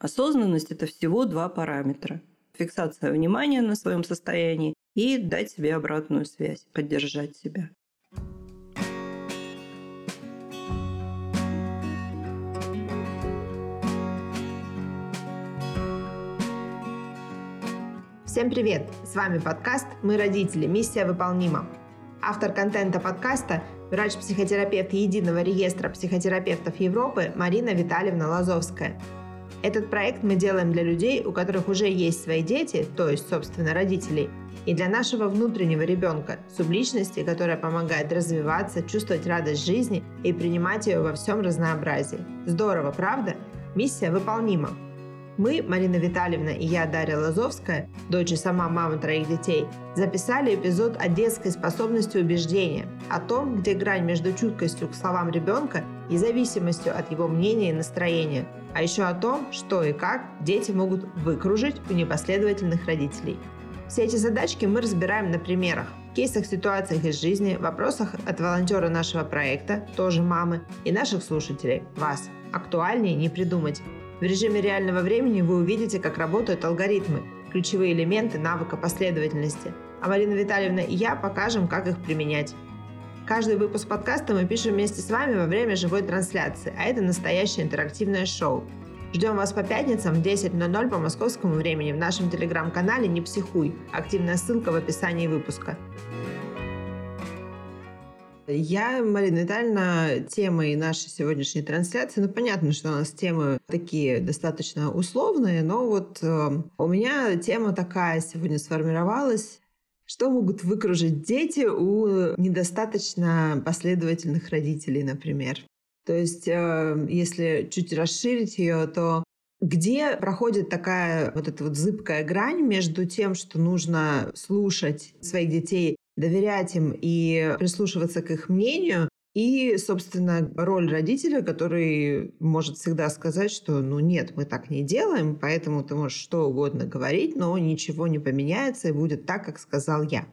Осознанность – это всего два параметра. Фиксация внимания на своем состоянии и дать себе обратную связь, поддержать себя. Всем привет! С вами подкаст «Мы родители. Миссия выполнима». Автор контента подкаста – врач-психотерапевт Единого реестра психотерапевтов Европы Марина Витальевна Лазовская. Этот проект мы делаем для людей, у которых уже есть свои дети, то есть, собственно, родителей, и для нашего внутреннего ребенка, субличности, которая помогает развиваться, чувствовать радость жизни и принимать ее во всем разнообразии. Здорово, правда? Миссия выполнима. Мы, Марина Витальевна и я, Дарья Лазовская, дочь и сама мама троих детей, записали эпизод о детской способности убеждения, о том, где грань между чуткостью к словам ребенка и зависимостью от его мнения и настроения, а еще о том, что и как дети могут выкружить у непоследовательных родителей. Все эти задачки мы разбираем на примерах, кейсах, ситуациях из жизни, вопросах от волонтера нашего проекта, тоже мамы, и наших слушателей, вас. Актуальнее не придумать. В режиме реального времени вы увидите, как работают алгоритмы, ключевые элементы навыка последовательности. А Марина Витальевна и я покажем, как их применять. Каждый выпуск подкаста мы пишем вместе с вами во время живой трансляции, а это настоящее интерактивное шоу. Ждем вас по пятницам в 10.00 по московскому времени в нашем телеграм-канале «Не психуй». Активная ссылка в описании выпуска. Я, Марина Витальевна, темой нашей сегодняшней трансляции, ну, понятно, что у нас темы такие достаточно условные, но вот э, у меня тема такая сегодня сформировалась. Что могут выкружить дети у недостаточно последовательных родителей, например? То есть, э, если чуть расширить ее, то где проходит такая вот эта вот зыбкая грань между тем, что нужно слушать своих детей доверять им и прислушиваться к их мнению, и, собственно, роль родителя, который может всегда сказать, что ну нет, мы так не делаем, поэтому ты можешь что угодно говорить, но ничего не поменяется и будет так, как сказал я.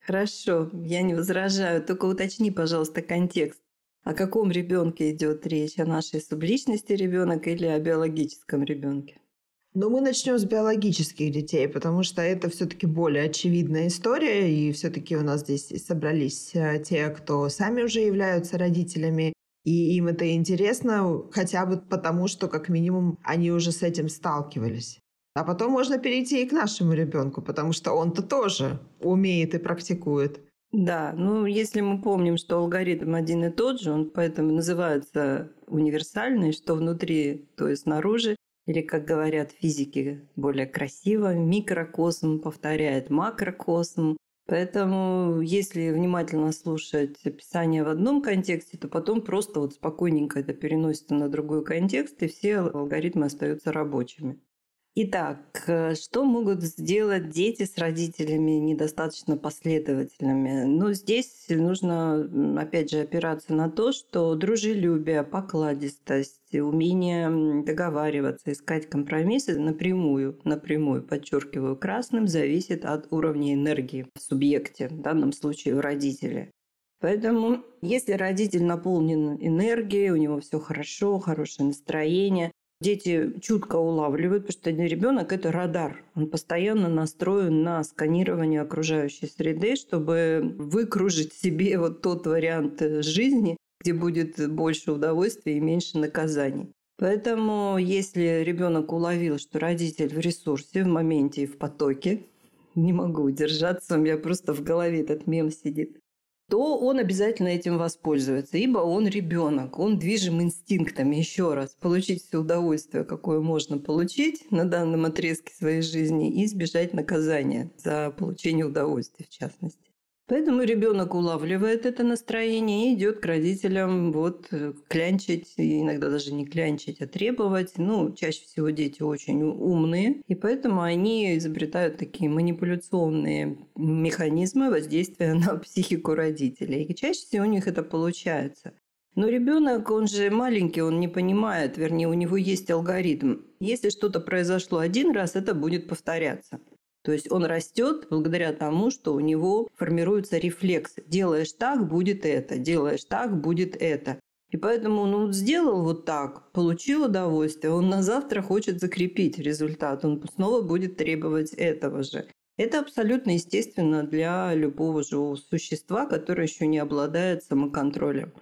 Хорошо, я не возражаю, только уточни, пожалуйста, контекст. О каком ребенке идет речь? О нашей субличности ребенок или о биологическом ребенке? Но мы начнем с биологических детей, потому что это все-таки более очевидная история, и все-таки у нас здесь собрались э, те, кто сами уже являются родителями, и им это интересно, хотя бы потому, что как минимум они уже с этим сталкивались. А потом можно перейти и к нашему ребенку, потому что он-то тоже умеет и практикует. Да, ну если мы помним, что алгоритм один и тот же, он поэтому называется универсальный, что внутри, то есть снаружи, или, как говорят физики более красиво, микрокосм повторяет макрокосм. Поэтому, если внимательно слушать описание в одном контексте, то потом просто вот спокойненько это переносится на другой контекст, и все алгоритмы остаются рабочими. Итак, э, что могут сделать дети с родителями недостаточно последовательными? Ну, здесь нужно, опять же, опираться на то, что дружелюбие, покладистость, умение договариваться, искать компромиссы напрямую, напрямую, подчеркиваю, красным, зависит от уровня энергии в субъекте, в данном случае у родителя. Поэтому, если родитель наполнен энергией, у него все хорошо, хорошее настроение, Дети чутко улавливают, потому что ребенок это радар. Он постоянно настроен на сканирование окружающей среды, чтобы выкружить себе вот тот вариант жизни, где будет больше удовольствия и меньше наказаний. Поэтому, если ребенок уловил, что родитель в ресурсе, в моменте и в потоке, не могу удержаться, у меня просто в голове этот мем сидит то он обязательно этим воспользуется, ибо он ребенок, он движим инстинктами. Еще раз, получить все удовольствие, какое можно получить на данном отрезке своей жизни, и избежать наказания за получение удовольствия, в частности. Поэтому ребенок улавливает это настроение и идет к родителям вот э, клянчить, иногда даже не клянчить, а требовать. Ну, чаще всего дети очень умные, и поэтому они изобретают такие манипуляционные механизмы воздействия на психику родителей. И чаще всего у них это получается. Но ребенок, он же маленький, он не понимает, вернее, у него есть алгоритм. Если что-то произошло один раз, это будет повторяться. То есть он растет благодаря тому, что у него формируются рефлексы. Делаешь так, будет это, делаешь так, будет это. И поэтому он вот сделал вот так, получил удовольствие, он на завтра хочет закрепить результат, он снова будет требовать этого же. Это абсолютно естественно для любого живого существа, которое еще не обладает самоконтролем.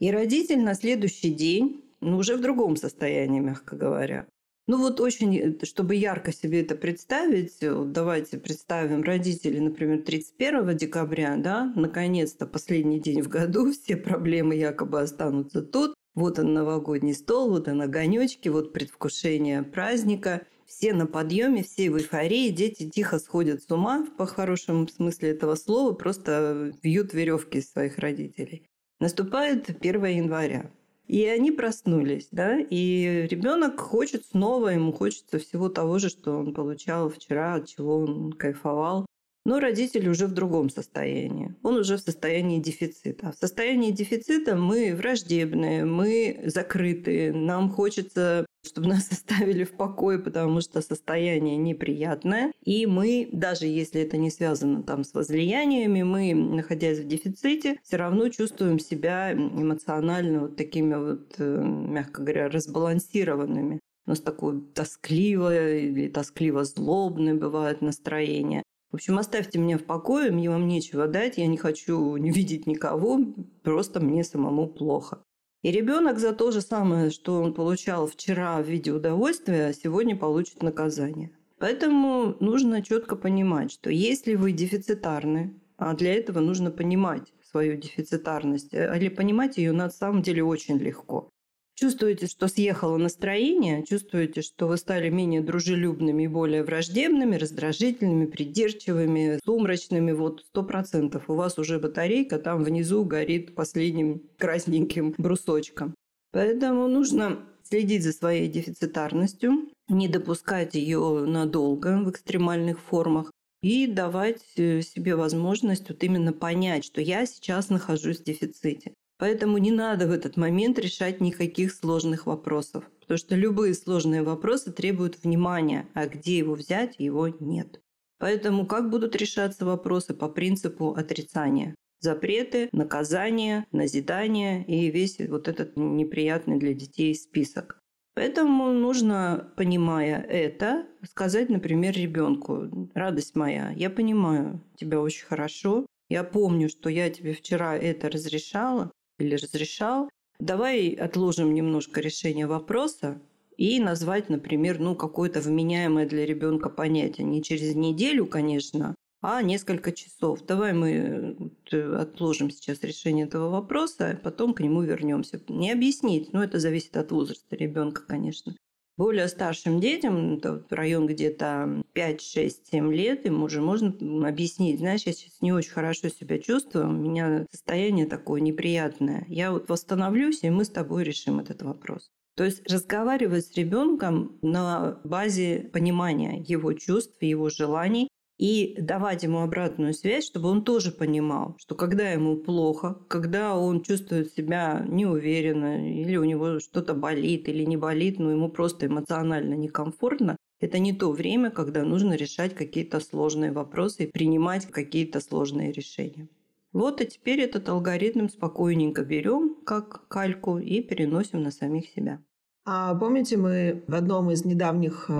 И родитель на следующий день, ну, уже в другом состоянии, мягко говоря. Ну вот очень, чтобы ярко себе это представить, вот давайте представим родителей, например, 31 декабря, да, наконец-то последний день в году, все проблемы якобы останутся тут. Вот он новогодний стол, вот он огонечки, вот предвкушение праздника – все на подъеме, все в эйфории, дети тихо сходят с ума, по хорошему смысле этого слова, просто вьют веревки своих родителей. Наступает 1 января. И они проснулись, да, и ребенок хочет снова, ему хочется всего того же, что он получал вчера, от чего он кайфовал. Но родитель уже в другом состоянии. Он уже в состоянии дефицита. В состоянии дефицита мы враждебные, мы закрытые. Нам хочется, чтобы нас оставили в покое, потому что состояние неприятное. И мы, даже если это не связано там с возлияниями, мы, находясь в дефиците, все равно чувствуем себя эмоционально вот такими вот, э, мягко говоря, разбалансированными. У нас такое тоскливое или тоскливо-злобное бывает настроение. В общем, оставьте меня в покое, мне вам нечего дать, я не хочу не видеть никого, просто мне самому плохо. И ребенок за то же самое, что он получал вчера в виде удовольствия, сегодня получит наказание. Поэтому нужно четко понимать, что если вы дефицитарны, а для этого нужно понимать свою дефицитарность, или понимать ее на самом деле очень легко. Чувствуете, что съехало настроение, чувствуете, что вы стали менее дружелюбными и более враждебными, раздражительными, придирчивыми, сумрачными. Вот сто процентов у вас уже батарейка там внизу горит последним красненьким брусочком. Поэтому нужно следить за своей дефицитарностью, не допускать ее надолго в экстремальных формах и давать э, себе возможность вот именно понять, что я сейчас нахожусь в дефиците. Поэтому не надо в этот момент решать никаких сложных вопросов, потому что любые сложные вопросы требуют внимания, а где его взять, его нет. Поэтому как будут решаться вопросы по принципу отрицания? Запреты, наказания, назидания и весь вот этот неприятный для детей список. Поэтому нужно, понимая это, сказать, например, ребенку, радость моя, я понимаю тебя очень хорошо, я помню, что я тебе вчера это разрешала, или разрешал. Давай отложим немножко решение вопроса и назвать, например, ну, какое-то вменяемое для ребенка понятие. Не через неделю, конечно, а несколько часов. Давай мы э, отложим сейчас решение этого вопроса, а потом к нему вернемся. Не объяснить, но это зависит от возраста ребенка, конечно. Более старшим детям, это район где-то 5, 6, 7 лет, им уже можно объяснить, знаешь, я сейчас не очень хорошо себя чувствую, у меня состояние такое неприятное. Я вот восстановлюсь, и мы с тобой решим этот вопрос. То есть разговаривать с ребенком на базе понимания его чувств, его желаний, и давать ему обратную связь, чтобы он тоже понимал, что когда ему плохо, когда он чувствует себя неуверенно, или у него что-то болит или не болит, но ему просто эмоционально некомфортно, это не то время, когда нужно решать какие-то сложные вопросы и принимать какие-то сложные решения. Вот и теперь этот алгоритм спокойненько берем как кальку и переносим на самих себя. А помните, мы в одном из недавних э,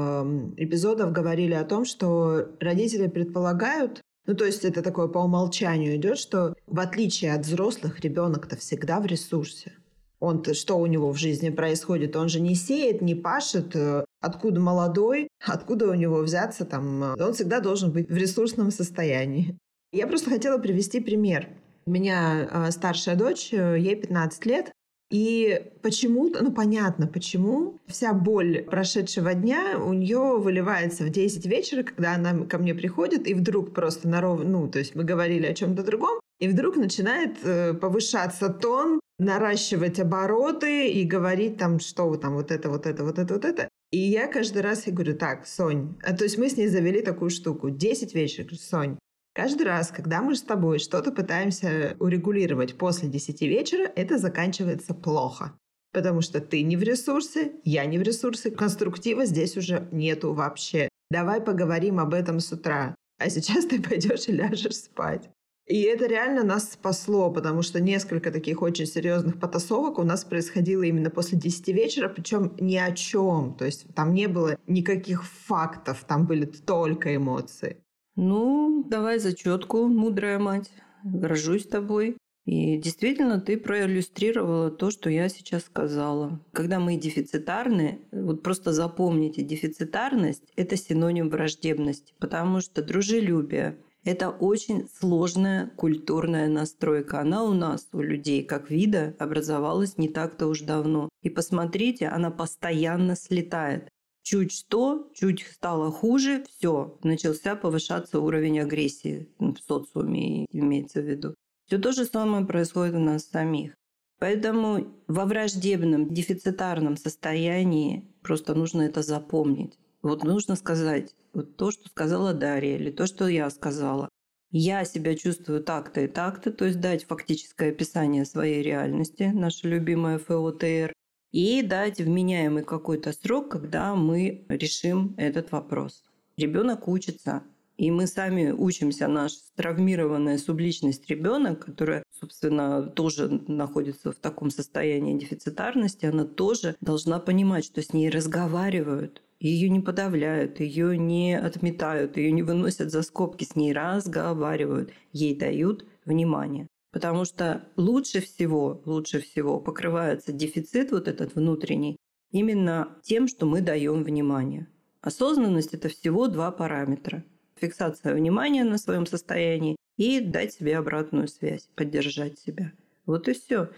эпизодов говорили о том, что родители предполагают, ну то есть это такое по умолчанию идет, что в отличие от взрослых ребенок-то всегда в ресурсе. Он что у него в жизни происходит? Он же не сеет, не пашет. Э, откуда молодой? Откуда у него взяться там? Э, он всегда должен быть в ресурсном состоянии. Я просто хотела привести пример. У меня э, старшая дочь, ей 15 лет, и почему-то, ну понятно почему, вся боль прошедшего дня у нее выливается в 10 вечера, когда она ко мне приходит, и вдруг просто на ров... ну, то есть мы говорили о чем-то другом, и вдруг начинает э, повышаться тон, наращивать обороты и говорить там, что там вот это, вот это, вот это, вот это. И я каждый раз я говорю, так, Сонь, а то есть мы с ней завели такую штуку, 10 вечера, Сонь, Каждый раз, когда мы с тобой что-то пытаемся урегулировать после 10 вечера, это заканчивается плохо. Потому что ты не в ресурсе, я не в ресурсе, конструктива здесь уже нету вообще. Давай поговорим об этом с утра. А сейчас ты пойдешь и ляжешь спать. И это реально нас спасло, потому что несколько таких очень серьезных потасовок у нас происходило именно после 10 вечера, причем ни о чем. То есть там не было никаких фактов, там были только эмоции. Ну, давай зачетку, мудрая мать. Горжусь тобой. И действительно, ты проиллюстрировала то, что я сейчас сказала. Когда мы дефицитарны, вот просто запомните, дефицитарность – это синоним враждебности, потому что дружелюбие – это очень сложная культурная настройка. Она у нас, у людей, как вида, образовалась не так-то уж давно. И посмотрите, она постоянно слетает. Чуть что, чуть стало хуже, все, начался повышаться уровень агрессии в социуме, имеется в виду. Все то же самое происходит у нас самих. Поэтому во враждебном, дефицитарном состоянии просто нужно это запомнить. Вот нужно сказать вот то, что сказала Дарья, или то, что я сказала. Я себя чувствую так-то и так-то, то есть дать фактическое описание своей реальности, наша любимая ФОТР, и дать вменяемый какой-то срок, когда мы решим этот вопрос. Ребенок учится, и мы сами учимся, наш травмированная субличность ребенок, которая, собственно, тоже находится в таком состоянии дефицитарности, она тоже должна понимать, что с ней разговаривают, ее не подавляют, ее не отметают, ее не выносят за скобки, с ней разговаривают, ей дают внимание. Потому что лучше всего, лучше всего покрывается дефицит вот этот внутренний именно тем, что мы даем внимание. Осознанность – это всего два параметра – фиксация внимания на своем состоянии и дать себе обратную связь, поддержать себя. Вот и все.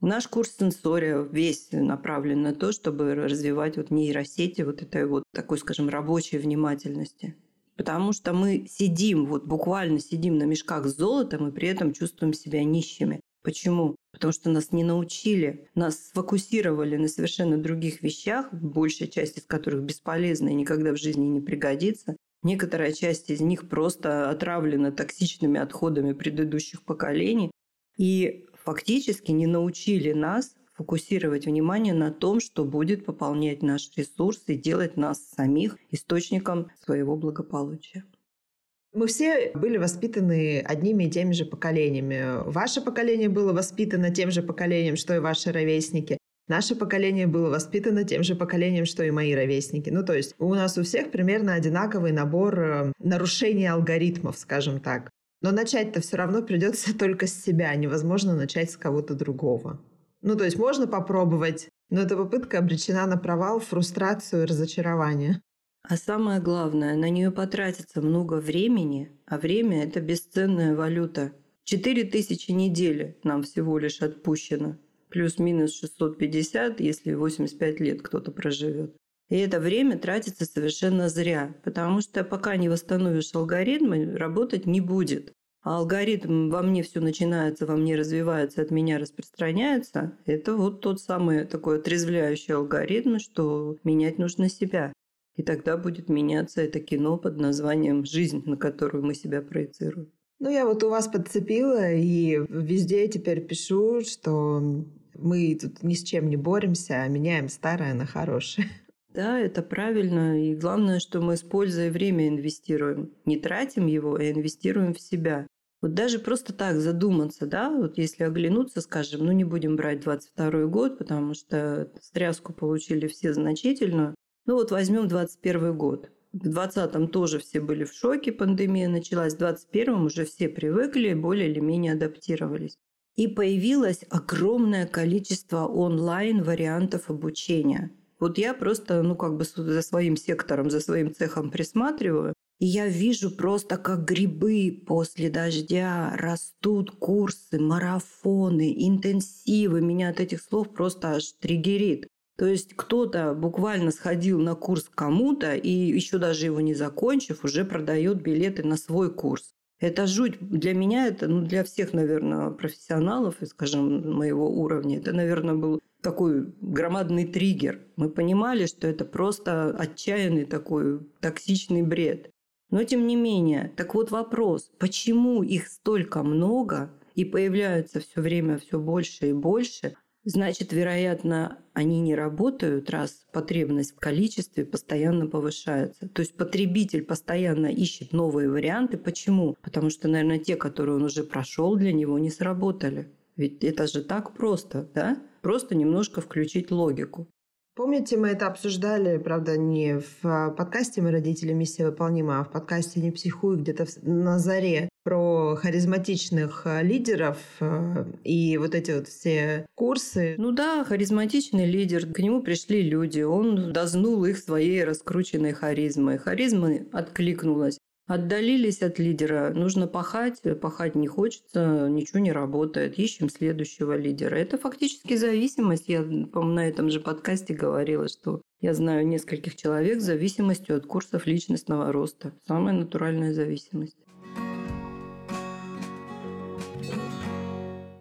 Наш курс сенсория весь направлен на то, чтобы развивать вот нейросети вот этой вот такой, скажем, рабочей внимательности. Потому что мы сидим, вот буквально сидим на мешках с золотом и при этом чувствуем себя нищими. Почему? Потому что нас не научили, нас сфокусировали на совершенно других вещах, большая часть из которых бесполезна и никогда в жизни не пригодится, Некоторая часть из них просто отравлена токсичными отходами предыдущих поколений и фактически не научили нас фокусировать внимание на том, что будет пополнять наш ресурс и делать нас самих источником своего благополучия. Мы все были воспитаны одними и теми же поколениями. Ваше поколение было воспитано тем же поколением, что и ваши ровесники. Наше поколение было воспитано тем же поколением, что и мои ровесники. Ну, то есть у нас у всех примерно одинаковый набор э, нарушений алгоритмов, скажем так. Но начать-то все равно придется только с себя. Невозможно начать с кого-то другого. Ну, то есть можно попробовать, но эта попытка обречена на провал, фрустрацию и разочарование. А самое главное, на нее потратится много времени, а время – это бесценная валюта. Четыре тысячи недели нам всего лишь отпущено плюс-минус 650, если 85 лет кто-то проживет. И это время тратится совершенно зря, потому что пока не восстановишь алгоритмы, работать не будет. А алгоритм во мне все начинается, во мне развивается, от меня распространяется, это вот тот самый такой отрезвляющий алгоритм, что менять нужно себя. И тогда будет меняться это кино под названием «Жизнь», на которую мы себя проецируем. Ну, я вот у вас подцепила и везде теперь пишу, что мы тут ни с чем не боремся, а меняем старое на хорошее. Да, это правильно. И главное, что мы с пользой время инвестируем. Не тратим его, а инвестируем в себя. Вот даже просто так задуматься, да, вот если оглянуться, скажем, ну не будем брать 22 год, потому что стряску получили все значительно. Ну вот возьмем 21 год. В 20-м тоже все были в шоке, пандемия началась. В 21-м уже все привыкли, более или менее адаптировались. И появилось огромное количество онлайн-вариантов обучения. Вот я просто, ну, как бы за своим сектором, за своим цехом присматриваю, и я вижу просто, как грибы после дождя растут курсы, марафоны, интенсивы. Меня от этих слов просто аж триггерит. То есть кто-то буквально сходил на курс кому-то и еще даже его не закончив, уже продает билеты на свой курс. Это жуть. Для меня это, ну, для всех, наверное, профессионалов, скажем, моего уровня, это, наверное, был такой громадный триггер. Мы понимали, что это просто отчаянный такой токсичный бред. Но тем не менее, так вот вопрос, почему их столько много и появляются все время все больше и больше, Значит, вероятно, они не работают, раз потребность в количестве постоянно повышается. То есть потребитель постоянно ищет новые варианты. Почему? Потому что, наверное, те, которые он уже прошел, для него не сработали. Ведь это же так просто, да? Просто немножко включить логику. Помните, мы это обсуждали, правда, не в а, подкасте «Мы родители. Миссия выполнима», а в подкасте «Не психуй» где-то на заре про харизматичных а, лидеров а, и вот эти вот все курсы. Ну да, харизматичный лидер, к нему пришли люди, он дознул их своей раскрученной харизмой. Харизма откликнулась. Отдалились от лидера, нужно пахать, пахать не хочется, ничего не работает, ищем следующего лидера. Это фактически зависимость. Я, по-моему, на этом же подкасте говорила, что я знаю нескольких человек с зависимостью от курсов личностного роста. Самая натуральная зависимость.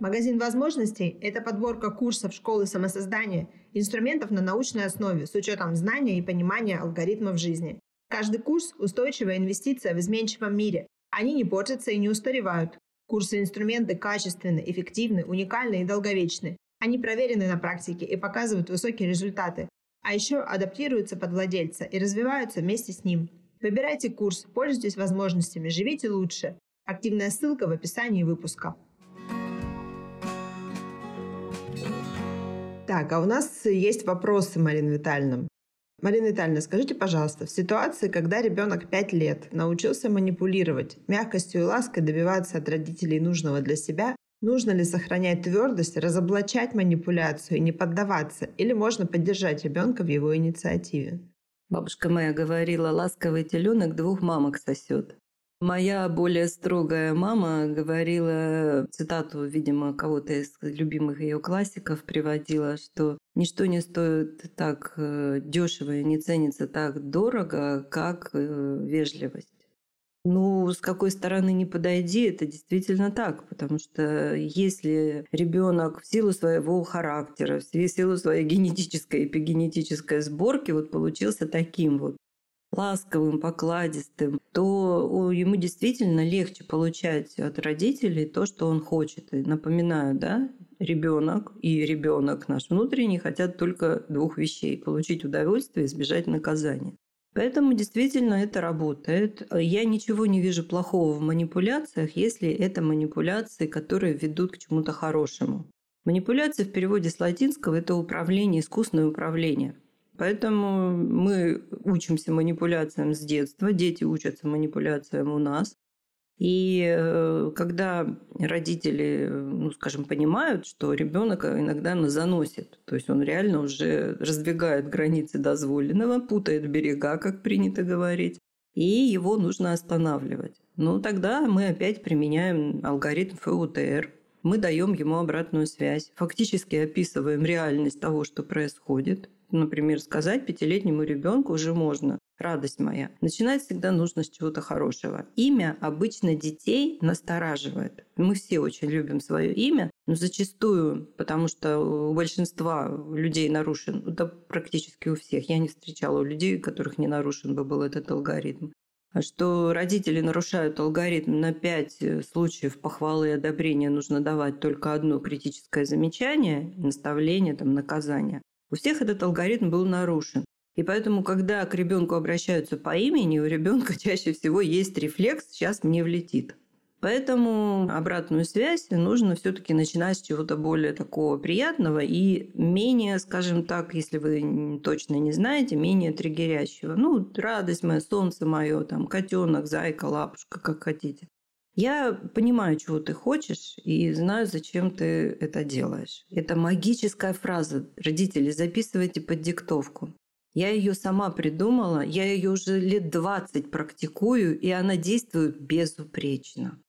Магазин возможностей – это подборка курсов школы самосоздания, инструментов на научной основе с учетом знания и понимания алгоритмов жизни. Каждый курс – устойчивая инвестиция в изменчивом мире. Они не портятся и не устаревают. Курсы и инструменты качественны, эффективны, уникальны и долговечны. Они проверены на практике и показывают высокие результаты. А еще адаптируются под владельца и развиваются вместе с ним. Выбирайте курс, пользуйтесь возможностями, живите лучше. Активная ссылка в описании выпуска. Так, а у нас есть вопросы, Марина Витальевна. Марина Витальевна, скажите, пожалуйста, в ситуации, когда ребенок 5 лет научился манипулировать, мягкостью и лаской добиваться от родителей нужного для себя, нужно ли сохранять твердость, разоблачать манипуляцию и не поддаваться, или можно поддержать ребенка в его инициативе? Бабушка моя говорила, ласковый теленок двух мамок сосет. Моя более строгая мама говорила, цитату, видимо, кого-то из любимых ее классиков приводила, что ничто не стоит так э, дешево и не ценится так дорого, как э, вежливость. Ну, с какой стороны не подойди, это действительно так, потому что если ребенок в силу своего характера, в силу своей генетической, эпигенетической сборки вот получился таким вот, ласковым, покладистым, то ему действительно легче получать от родителей то, что он хочет. И напоминаю, да, ребенок и ребенок наш внутренний хотят только двух вещей – получить удовольствие и избежать наказания. Поэтому действительно это работает. Я ничего не вижу плохого в манипуляциях, если это манипуляции, которые ведут к чему-то хорошему. Манипуляция в переводе с латинского – это управление, искусное управление. Поэтому мы учимся манипуляциям с детства, дети учатся манипуляциям у нас. И э, когда родители, ну, скажем, понимают, что ребенок иногда заносит, то есть он реально уже раздвигает границы дозволенного, путает берега, как принято говорить, и его нужно останавливать. Ну, тогда мы опять применяем алгоритм ФУТР. Мы даем ему обратную связь, фактически описываем реальность того, что происходит, например, сказать пятилетнему ребенку уже можно. Радость моя. Начинать всегда нужно с чего-то хорошего. Имя обычно детей настораживает. Мы все очень любим свое имя, но зачастую, потому что у большинства людей нарушен, да практически у всех, я не встречала у людей, у которых не нарушен бы был этот алгоритм, что родители нарушают алгоритм на пять случаев похвалы и одобрения нужно давать только одно критическое замечание, наставление, там, наказание. У всех этот алгоритм был нарушен. И поэтому, когда к ребенку обращаются по имени, у ребенка чаще всего есть рефлекс «сейчас мне влетит». Поэтому обратную связь нужно все-таки начинать с чего-то более такого приятного и менее, скажем так, если вы точно не знаете, менее триггерящего. Ну, радость моя, солнце мое, там, котенок, зайка, лапушка, как хотите. Я понимаю, чего ты хочешь, и знаю, зачем ты это делаешь. Это магическая фраза. Родители, записывайте под диктовку. Я ее сама придумала, я ее уже лет 20 практикую, и она действует безупречно.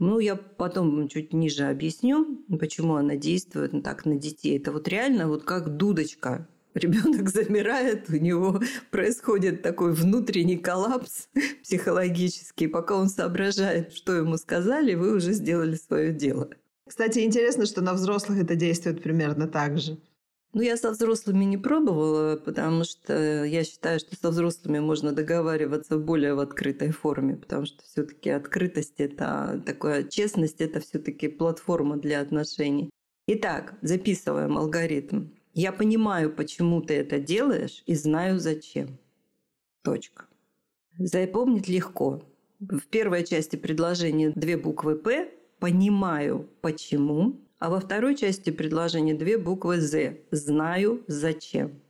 Ну, я потом чуть ниже объясню, почему она действует так на детей. Это вот реально вот как дудочка ребенок замирает, у него происходит такой внутренний коллапс психологический. Пока он соображает, что ему сказали, вы уже сделали свое дело. Кстати, интересно, что на взрослых это действует примерно так же. Ну, я со взрослыми не пробовала, потому что я считаю, что со взрослыми можно договариваться более в открытой форме, потому что все-таки открытость это такая честность, это все-таки платформа для отношений. Итак, записываем алгоритм. Я понимаю, почему ты это делаешь, и знаю зачем. Точка. Запомнить легко. В первой части предложения две буквы «П» «понимаю, почему», а во второй части предложения две буквы «З» «знаю, зачем».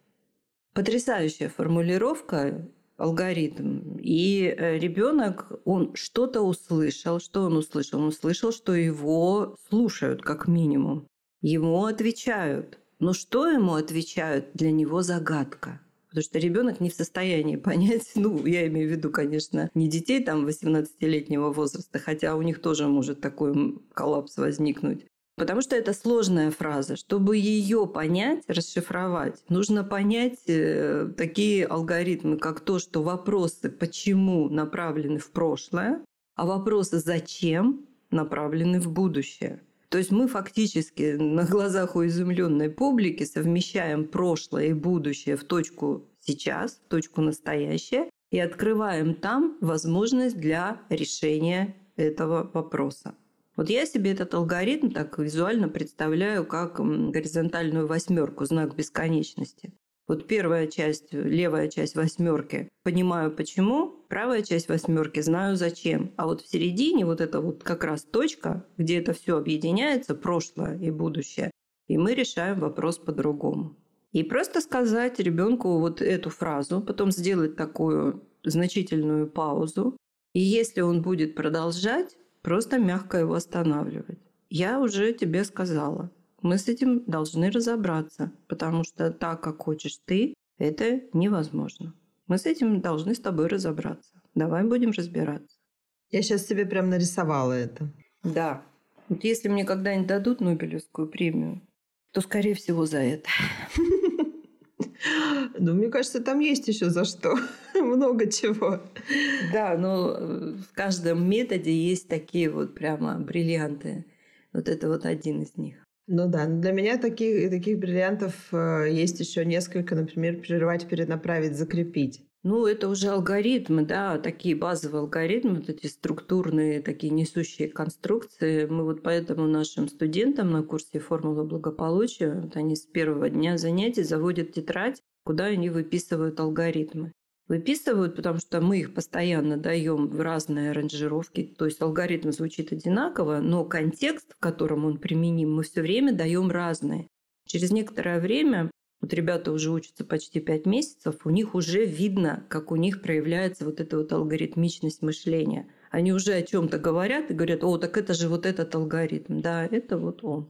Потрясающая формулировка, алгоритм. И э, ребенок, он что-то услышал. Что он услышал? Он услышал, что его слушают, как минимум. Ему отвечают. Но что ему отвечают, для него загадка. Потому что ребенок не в состоянии понять, ну, я имею в виду, конечно, не детей там 18-летнего возраста, хотя у них тоже может такой коллапс возникнуть. Потому что это сложная фраза. Чтобы ее понять, расшифровать, нужно понять э, такие алгоритмы, как то, что вопросы «почему» направлены в прошлое, а вопросы «зачем» направлены в будущее. То есть мы фактически на глазах у изумленной публики совмещаем прошлое и будущее в точку сейчас, в точку настоящее, и открываем там возможность для решения этого вопроса. Вот я себе этот алгоритм так визуально представляю как горизонтальную восьмерку, знак бесконечности. Вот первая часть, левая часть восьмерки понимаю почему, правая часть восьмерки знаю зачем. А вот в середине вот это вот как раз точка, где это все объединяется, прошлое и будущее, и мы решаем вопрос по-другому. И просто сказать ребенку вот эту фразу, потом сделать такую значительную паузу. И если он будет продолжать, просто мягко его останавливать. Я уже тебе сказала, мы с этим должны разобраться, потому что так, как хочешь ты, это невозможно. Мы с этим должны с тобой разобраться. Давай будем разбираться. Я сейчас себе прям нарисовала это. Да. Вот если мне когда-нибудь дадут Нобелевскую премию, то, скорее всего, за это. Ну, мне кажется, там есть еще за что. Много чего. Да, но э, в каждом методе есть такие вот прямо бриллианты. Вот это вот один из них. Ну да, для меня таких, таких бриллиантов э, есть еще несколько, например, прерывать, перенаправить, закрепить. Ну, это уже алгоритмы, да, такие базовые алгоритмы, вот эти структурные, такие несущие конструкции. Мы вот поэтому нашим студентам на курсе «Формула благополучия», вот они с первого дня занятий заводят тетрадь, куда они выписывают алгоритмы. Выписывают, потому что мы их постоянно даем в разные аранжировки. То есть алгоритм звучит одинаково, но контекст, в котором он применим, мы все время даем разные. Через некоторое время вот ребята уже учатся почти пять месяцев, у них уже видно, как у них проявляется вот эта вот алгоритмичность мышления. Они уже о чем-то говорят и говорят, о, так это же вот этот алгоритм. Да, это вот он.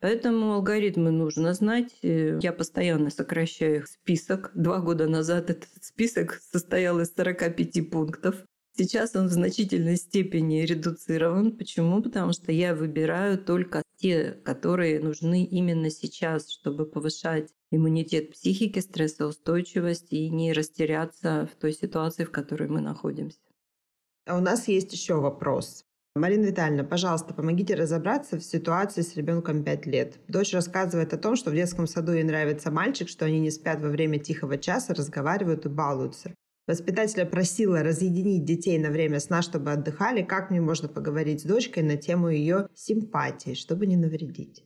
Поэтому алгоритмы нужно знать. Я постоянно сокращаю их список. Два года назад этот список состоял из 45 пунктов. Сейчас он в значительной степени редуцирован. Почему? Потому что я выбираю только те, которые нужны именно сейчас, чтобы повышать иммунитет психики, стрессоустойчивость и не растеряться в той ситуации, в которой мы находимся. А у нас есть еще вопрос. Марина Витальевна, пожалуйста, помогите разобраться в ситуации с ребенком 5 лет. Дочь рассказывает о том, что в детском саду ей нравится мальчик, что они не спят во время тихого часа, разговаривают и балуются. Воспитателя просила разъединить детей на время сна, чтобы отдыхали. Как мне можно поговорить с дочкой на тему ее симпатии, чтобы не навредить?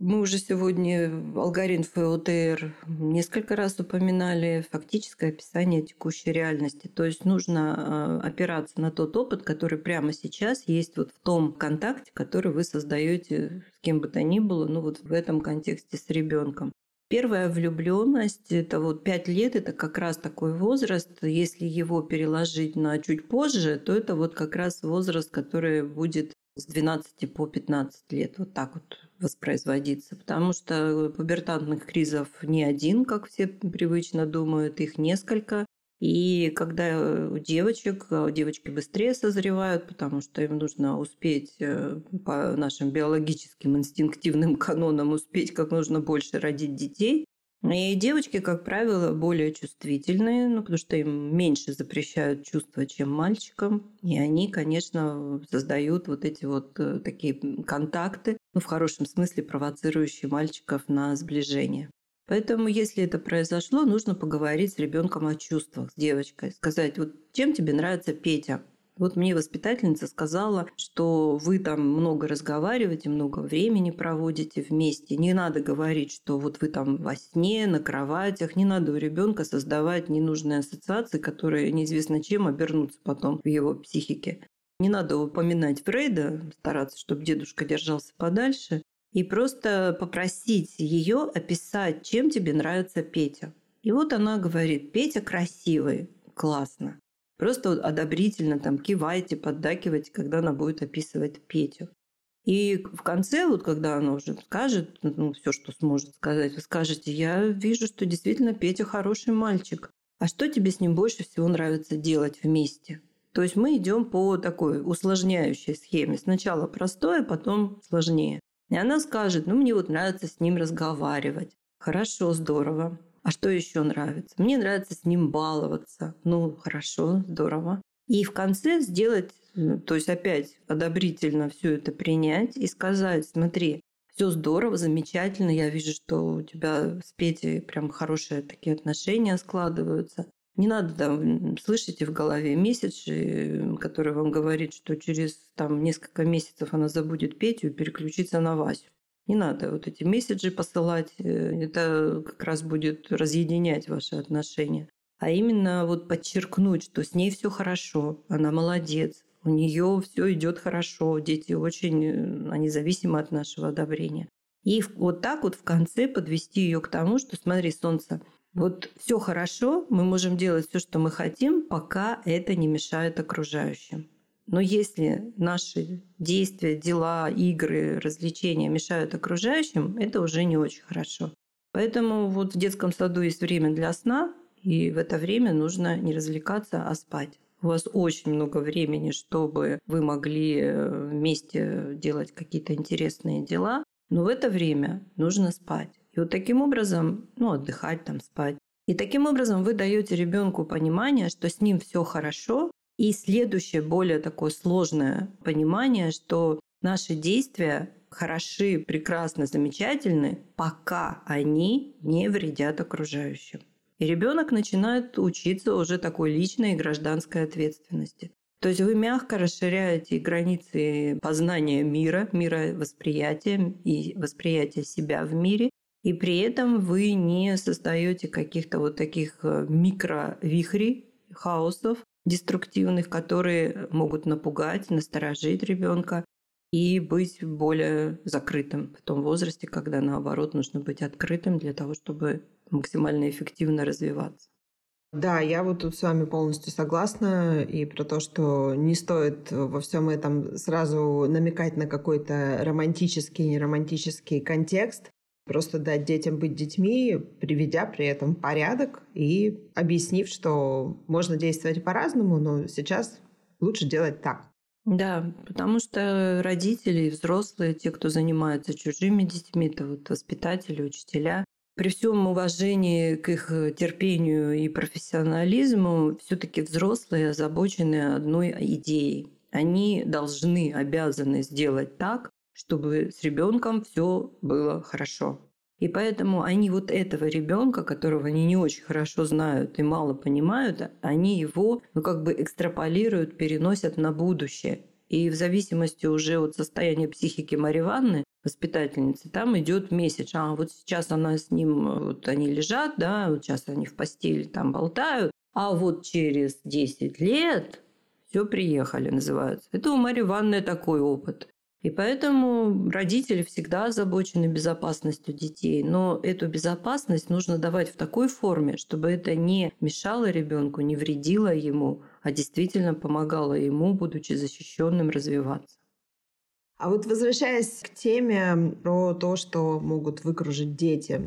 Мы уже сегодня алгоритм ФОТР несколько раз упоминали фактическое описание текущей реальности. То есть нужно а, опираться на тот опыт, который прямо сейчас есть вот в том контакте, который вы создаете с кем бы то ни было, ну вот в этом контексте с ребенком. Первая влюбленность, это вот 5 лет, это как раз такой возраст. Если его переложить на чуть позже, то это вот как раз возраст, который будет с 12 по 15 лет. Вот так вот воспроизводиться, потому что пубертантных кризов не один, как все привычно думают, их несколько. И когда у девочек, девочки быстрее созревают, потому что им нужно успеть э, по нашим биологическим инстинктивным канонам успеть как нужно больше родить детей, и девочки, как правило, более чувствительные, ну, потому что им меньше запрещают чувства, чем мальчикам. И они, конечно, создают вот эти вот э, такие контакты, ну, в хорошем смысле провоцирующие мальчиков на сближение. Поэтому, если это произошло, нужно поговорить с ребенком о чувствах, с девочкой. Сказать, вот чем тебе нравится Петя? Вот мне воспитательница сказала, что вы там много разговариваете, много времени проводите вместе. Не надо говорить, что вот вы там во сне, на кроватях. Не надо у ребенка создавать ненужные ассоциации, которые неизвестно чем обернутся потом в его психике. Не надо упоминать Фрейда, стараться, чтобы дедушка держался подальше, и просто попросить ее описать, чем тебе нравится Петя. И вот она говорит, Петя красивый, классно. Просто одобрительно там кивайте, поддакивайте, когда она будет описывать Петю. И в конце, вот когда она уже скажет, ну, все, что сможет сказать, вы скажете, я вижу, что действительно Петя хороший мальчик. А что тебе с ним больше всего нравится делать вместе? То есть мы идем по такой усложняющей схеме. Сначала простое, потом сложнее. И она скажет, ну мне вот нравится с ним разговаривать. Хорошо, здорово. А что еще нравится? Мне нравится с ним баловаться. Ну, хорошо, здорово. И в конце сделать, э, то есть опять одобрительно все это принять и сказать, смотри, все здорово, замечательно, я вижу, что у тебя с Петей прям хорошие такие отношения складываются. Не надо там, слышите в голове месяц, который вам говорит, что через там, несколько месяцев она забудет Петю и переключится на Васю. Не надо вот эти месседжи посылать, э, это как раз будет разъединять ваши отношения. А именно вот подчеркнуть, что с ней все хорошо, она молодец, у нее все идет хорошо, дети очень, э, они зависимы от нашего одобрения. И вот так вот в конце подвести ее к тому, что смотри, солнце, вот все хорошо, мы можем делать все, что мы хотим, пока это не мешает окружающим. Но если наши действия, дела, игры, развлечения мешают окружающим, это уже не очень хорошо. Поэтому вот в детском саду есть время для сна, и в это время нужно не развлекаться, а спать. У вас очень много времени, чтобы вы могли э, вместе делать какие-то интересные дела, но в это время нужно спать. И вот таким образом, ну, отдыхать, там, спать. И таким образом вы даете ребенку понимание, что с ним все хорошо, и следующее, более такое сложное понимание, что наши действия хороши, прекрасны, замечательны, пока они не вредят окружающим. И ребенок начинает учиться уже такой личной и гражданской ответственности. То есть вы мягко расширяете границы познания мира, мира восприятия и восприятия себя в мире, и при этом вы не создаете каких-то вот таких э, микровихрей, хаосов, деструктивных, которые могут напугать, насторожить ребенка и быть более закрытым в том возрасте, когда наоборот нужно быть открытым для того, чтобы максимально эффективно развиваться. Да, я вот тут с вами полностью согласна и про то, что не стоит во всем этом сразу намекать на какой-то романтический, неромантический контекст. Просто дать детям быть детьми, приведя при этом порядок и объяснив, что можно действовать по-разному, но сейчас лучше делать так. Да, потому что родители, взрослые, те, кто занимается чужими детьми, это вот воспитатели, учителя, при всем уважении к их терпению и профессионализму, все-таки взрослые озабочены одной идеей. Они должны, обязаны сделать так, чтобы с ребенком все было хорошо. И поэтому они вот этого ребенка, которого они не очень хорошо знают и мало понимают, они его ну, как бы экстраполируют, переносят на будущее. И в зависимости уже от состояния психики Марии Ивановны, воспитательницы, там идет месяц. А вот сейчас она с ним, вот они лежат, да, вот сейчас они в постели там болтают, а вот через 10 лет все приехали, называется. Это у Марии Ивановны такой опыт. И поэтому родители всегда озабочены безопасностью детей, но эту безопасность нужно давать в такой форме, чтобы это не мешало ребенку, не вредило ему, а действительно помогало ему, будучи защищенным, развиваться. А вот возвращаясь к теме про то, что могут выкружить дети,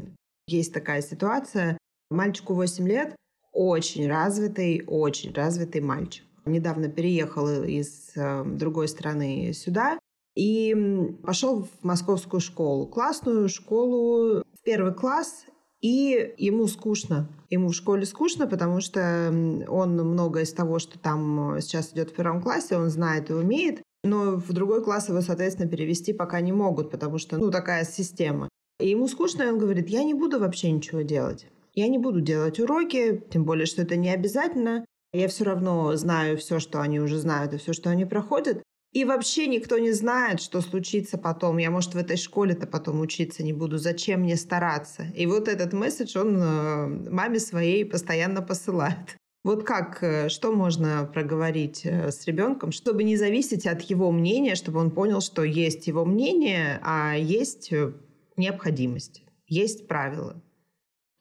есть такая ситуация. Мальчику 8 лет, очень развитый, очень развитый мальчик. Недавно переехал из э, другой страны сюда, и пошел в московскую школу, классную школу, в первый класс, и ему скучно. Ему в школе скучно, потому что он многое из того, что там сейчас идет в первом классе, он знает и умеет, но в другой класс его, соответственно, перевести пока не могут, потому что, ну, такая система. И ему скучно, и он говорит, я не буду вообще ничего делать. Я не буду делать уроки, тем более, что это не обязательно. Я все равно знаю все, что они уже знают, и все, что они проходят. И вообще никто не знает, что случится потом. Я, может, в этой школе-то потом учиться не буду. Зачем мне стараться? И вот этот месседж он э, маме своей постоянно посылает. Вот как, э, что можно проговорить э, с ребенком, чтобы не зависеть от его мнения, чтобы он понял, что есть его мнение, а есть необходимость, есть правила.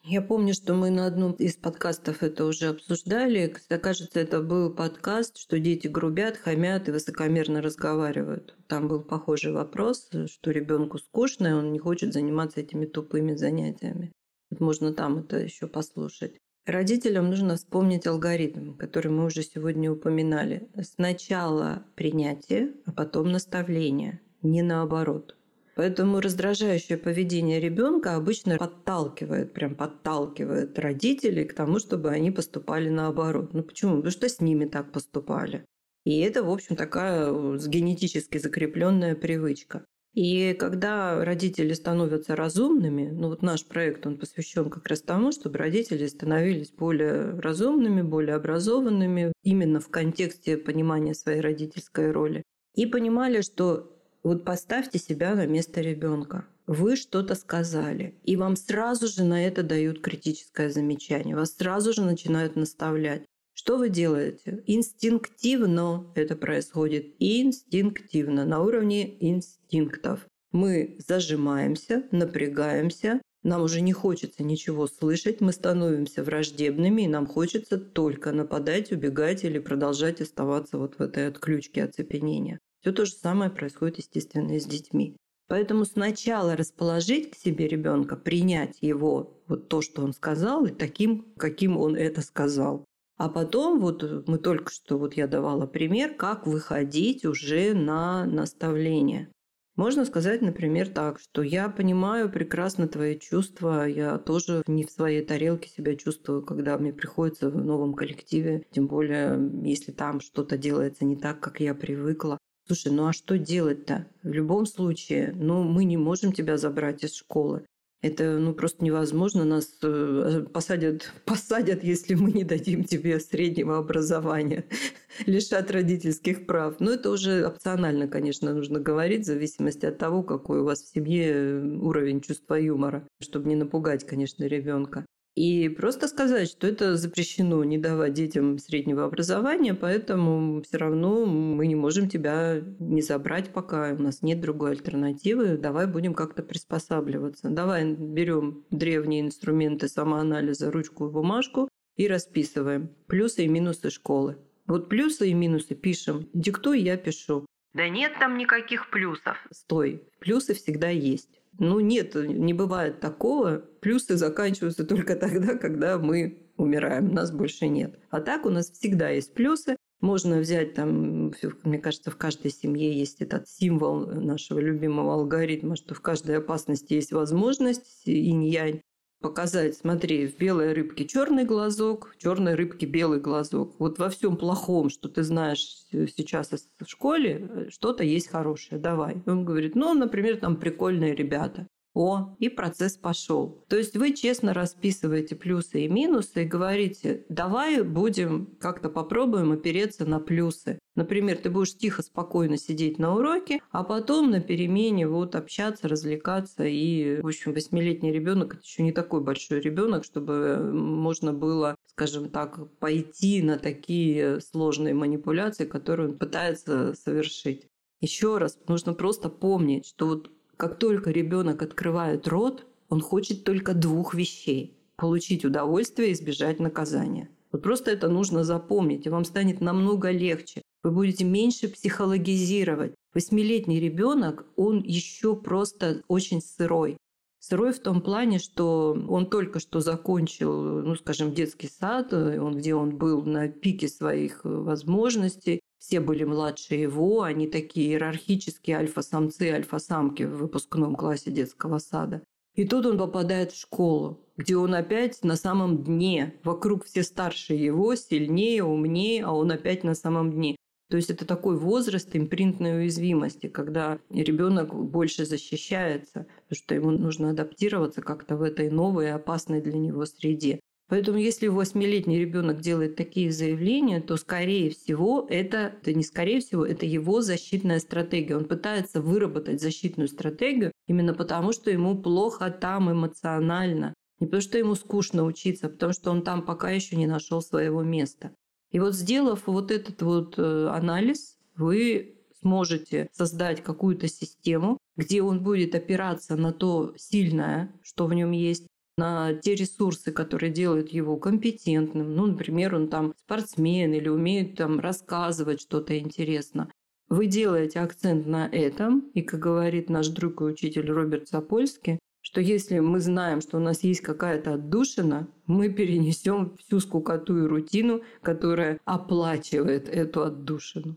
Я помню, что мы на одном из подкастов это уже обсуждали. Кажется, это был подкаст, что дети грубят, хамят и высокомерно разговаривают. Там был похожий вопрос, что ребенку скучно, и он не хочет заниматься этими тупыми занятиями. Можно там это еще послушать. Родителям нужно вспомнить алгоритм, который мы уже сегодня упоминали. Сначала принятие, а потом наставление, не наоборот. Поэтому раздражающее поведение ребенка обычно подталкивает, прям подталкивает родителей к тому, чтобы они поступали наоборот. Ну почему? Потому что с ними так поступали. И это, в общем, такая э, генетически закрепленная привычка. И когда родители становятся разумными, ну вот наш проект, он посвящен как раз тому, чтобы родители становились более разумными, более образованными, именно в контексте понимания своей родительской роли. И понимали, что вот поставьте себя на место ребенка. Вы что-то сказали, и вам сразу же на это дают критическое замечание, вас сразу же начинают наставлять. Что вы делаете? Инстинктивно это происходит. Инстинктивно, на уровне инстинктов. Мы зажимаемся, напрягаемся, нам уже не хочется ничего слышать, мы становимся враждебными, и нам хочется только нападать, убегать или продолжать оставаться вот в этой отключке оцепенения. Все то же самое происходит, естественно, и с детьми. Поэтому сначала расположить к себе ребенка, принять его, вот то, что он сказал, и таким, каким он это сказал. А потом, вот мы только что, вот я давала пример, как выходить уже на наставление. Можно сказать, например, так, что я понимаю прекрасно твои чувства, я тоже не в своей тарелке себя чувствую, когда мне приходится в новом коллективе, тем более, если там что-то делается не так, как я привыкла. Слушай, ну а что делать-то? В любом случае, ну мы не можем тебя забрать из школы. Это ну, просто невозможно. Нас э, посадят, посадят, если мы не дадим тебе среднего образования, лишат родительских прав. Но это уже опционально, конечно, нужно говорить, в зависимости от того, какой у вас в семье э, уровень чувства юмора, чтобы не напугать, конечно, ребенка. И просто сказать, что это запрещено не давать детям среднего образования, поэтому все равно мы не можем тебя не забрать пока, у нас нет другой альтернативы, давай будем как-то приспосабливаться. Давай берем древние инструменты самоанализа, ручку и бумажку и расписываем плюсы и минусы школы. Вот плюсы и минусы пишем, диктуй, я пишу. Да нет там никаких плюсов. Стой, плюсы всегда есть. Ну нет, не бывает такого. Плюсы заканчиваются только тогда, когда мы умираем, нас больше нет. А так у нас всегда есть плюсы. Можно взять там, мне кажется, в каждой семье есть этот символ нашего любимого алгоритма, что в каждой опасности есть возможность инь-янь показать, смотри, в белой рыбке черный глазок, в черной рыбке белый глазок. Вот во всем плохом, что ты знаешь сейчас в школе, что-то есть хорошее, давай. Он говорит, ну, например, там прикольные ребята. О, и процесс пошел. То есть вы честно расписываете плюсы и минусы и говорите, давай будем как-то попробуем опереться на плюсы. Например, ты будешь тихо, спокойно сидеть на уроке, а потом на перемене вот общаться, развлекаться. И, в общем, восьмилетний ребенок это еще не такой большой ребенок, чтобы можно было, скажем так, пойти на такие сложные манипуляции, которые он пытается совершить. Еще раз, нужно просто помнить, что вот как только ребенок открывает рот, он хочет только двух вещей – получить удовольствие и избежать наказания. Вот просто это нужно запомнить, и вам станет намного легче. Вы будете меньше психологизировать. Восьмилетний ребенок, он еще просто очень сырой. Сырой в том плане, что он только что закончил, ну, скажем, детский сад, он, где он был на пике своих возможностей, все были младше его, они такие иерархические альфа-самцы, альфа-самки в выпускном классе детского сада. И тут он попадает в школу, где он опять на самом дне. Вокруг все старше его, сильнее, умнее, а он опять на самом дне. То есть это такой возраст импринтной уязвимости, когда ребенок больше защищается, потому что ему нужно адаптироваться как-то в этой новой опасной для него среде. Поэтому если восьмилетний ребенок делает такие заявления, то, скорее всего, это, это не скорее всего, это его защитная стратегия. Он пытается выработать защитную стратегию именно потому, что ему плохо там эмоционально. Не потому, что ему скучно учиться, а потому что он там пока еще не нашел своего места. И вот сделав вот этот вот э, анализ, вы сможете создать какую-то систему, где он будет опираться на то сильное, что в нем есть, на те ресурсы, которые делают его компетентным. Ну, например, он там спортсмен или умеет там рассказывать что-то интересно. Вы делаете акцент на этом, и, как говорит наш друг и учитель Роберт Сапольский, что если мы знаем, что у нас есть какая-то отдушина, мы перенесем всю скукоту и рутину, которая оплачивает эту отдушину.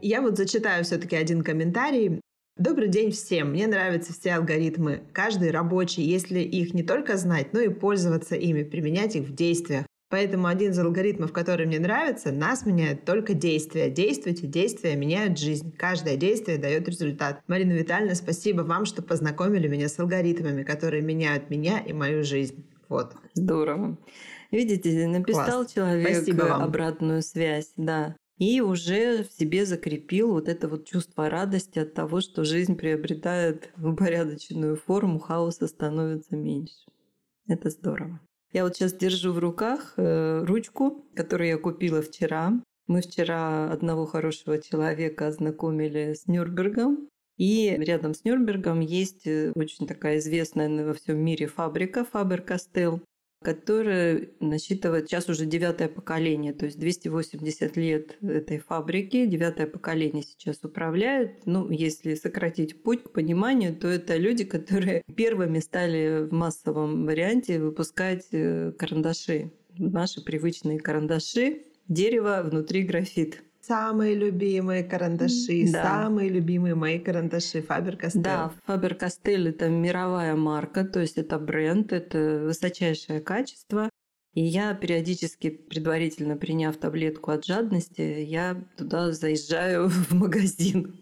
Я вот зачитаю все-таки один комментарий. Добрый день всем. Мне нравятся все алгоритмы. Каждый рабочий, если их не только знать, но и пользоваться ими, применять их в действиях. Поэтому один из алгоритмов, который мне нравится, нас меняет только действия. Действуйте, действия меняют жизнь. Каждое действие дает результат. Марина Витальевна, спасибо вам, что познакомили меня с алгоритмами, которые меняют меня и мою жизнь. Вот. Здорово. Видите, написал Класс. человек обратную связь, да и уже в себе закрепил вот это вот чувство радости от того, что жизнь приобретает упорядоченную форму, хаоса становится меньше. Это здорово. Я вот сейчас держу в руках э, ручку, которую я купила вчера. Мы вчера одного хорошего человека ознакомили с Нюрнбергом. И рядом с Нюрнбергом есть э, очень такая известная во всем мире фабрика Фабер Кастел, которая насчитывает сейчас уже девятое поколение, то есть 280 лет этой фабрики, девятое поколение сейчас управляет. Ну, если сократить путь к пониманию, то это люди, которые первыми стали в массовом варианте выпускать э, карандаши, наши привычные карандаши, дерево внутри графит. Самые любимые карандаши, да. самые любимые мои карандаши Фабер Кастель. Да, Фабер Кастель это мировая марка, то есть это бренд, это высочайшее качество. И я периодически, предварительно приняв таблетку от жадности, я туда заезжаю в магазин.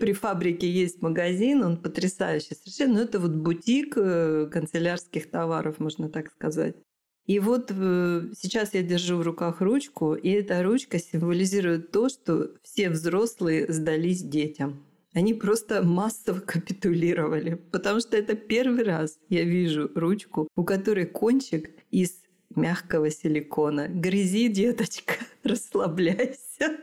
При фабрике есть магазин, он потрясающий совершенно. Но это вот бутик э, канцелярских товаров, можно так сказать. И вот э, сейчас я держу в руках ручку, и эта ручка символизирует то, что все взрослые сдались детям. Они просто массово капитулировали, потому что это первый раз я вижу ручку, у которой кончик из мягкого силикона. Грызи, деточка, расслабляйся.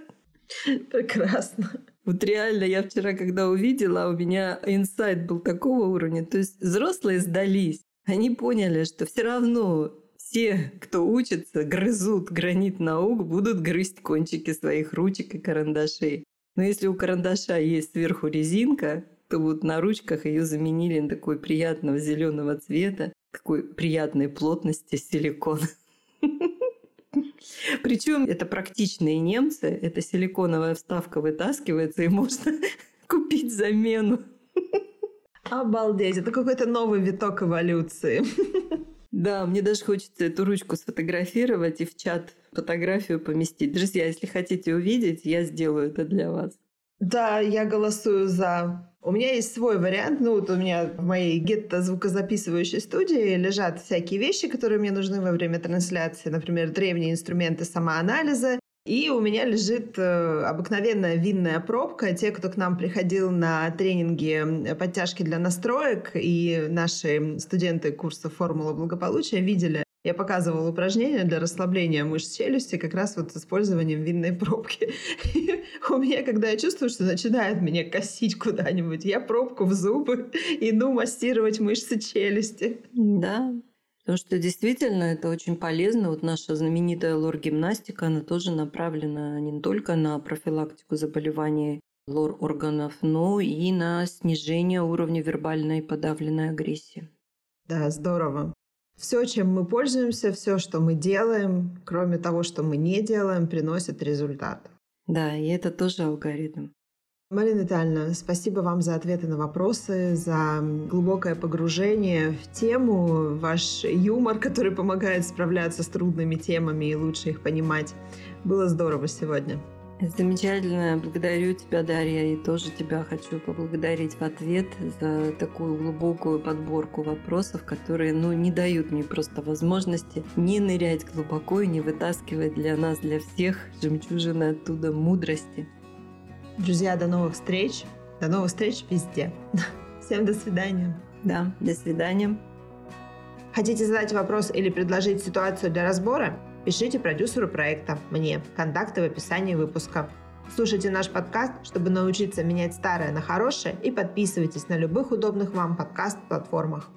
Прекрасно. Вот реально, я вчера, когда увидела, у меня инсайт был такого уровня. То есть взрослые сдались. Они поняли, что все равно все, кто учится, грызут гранит наук, будут грызть кончики своих ручек и карандашей. Но если у карандаша есть сверху резинка, то вот на ручках ее заменили на такой приятного зеленого цвета, такой приятной плотности силикон. Причем это практичные немцы, эта силиконовая вставка вытаскивается, и можно купить замену. Обалдеть, это какой-то новый виток эволюции. Да, мне даже хочется эту ручку сфотографировать и в чат фотографию поместить. Друзья, если хотите увидеть, я сделаю это для вас. Да, я голосую за. У меня есть свой вариант. Ну, вот у меня в моей гетто-звукозаписывающей студии лежат всякие вещи, которые мне нужны во время трансляции. Например, древние инструменты самоанализа и у меня лежит э, обыкновенная винная пробка. Те, кто к нам приходил на тренинги подтяжки для настроек, и наши студенты курса «Формула благополучия» видели, я показывала упражнения для расслабления мышц челюсти как раз вот с использованием винной пробки. И у меня, когда я чувствую, что начинает меня косить куда-нибудь, я пробку в зубы иду массировать мышцы челюсти. Да, Потому что действительно это очень полезно. Вот наша знаменитая лор-гимнастика, она тоже направлена не только на профилактику заболеваний лор-органов, но и на снижение уровня вербальной подавленной агрессии. Да, здорово. Все, чем мы пользуемся, все, что мы делаем, кроме того, что мы не делаем, приносит результат. Да, и это тоже алгоритм. Марина Витальевна, спасибо вам за ответы на вопросы, за глубокое погружение в тему, ваш юмор, который помогает справляться с трудными темами и лучше их понимать. Было здорово сегодня. Замечательно. Благодарю тебя, Дарья, и тоже тебя хочу поблагодарить в ответ за такую глубокую подборку вопросов, которые ну, не дают мне просто возможности не нырять глубоко и не вытаскивать для нас, для всех жемчужины оттуда мудрости. Друзья, до новых встреч. До новых встреч везде. Всем до свидания. Да, до свидания. Хотите задать вопрос или предложить ситуацию для разбора? Пишите продюсеру проекта, мне. Контакты в описании выпуска. Слушайте наш подкаст, чтобы научиться менять старое на хорошее и подписывайтесь на любых удобных вам подкаст-платформах.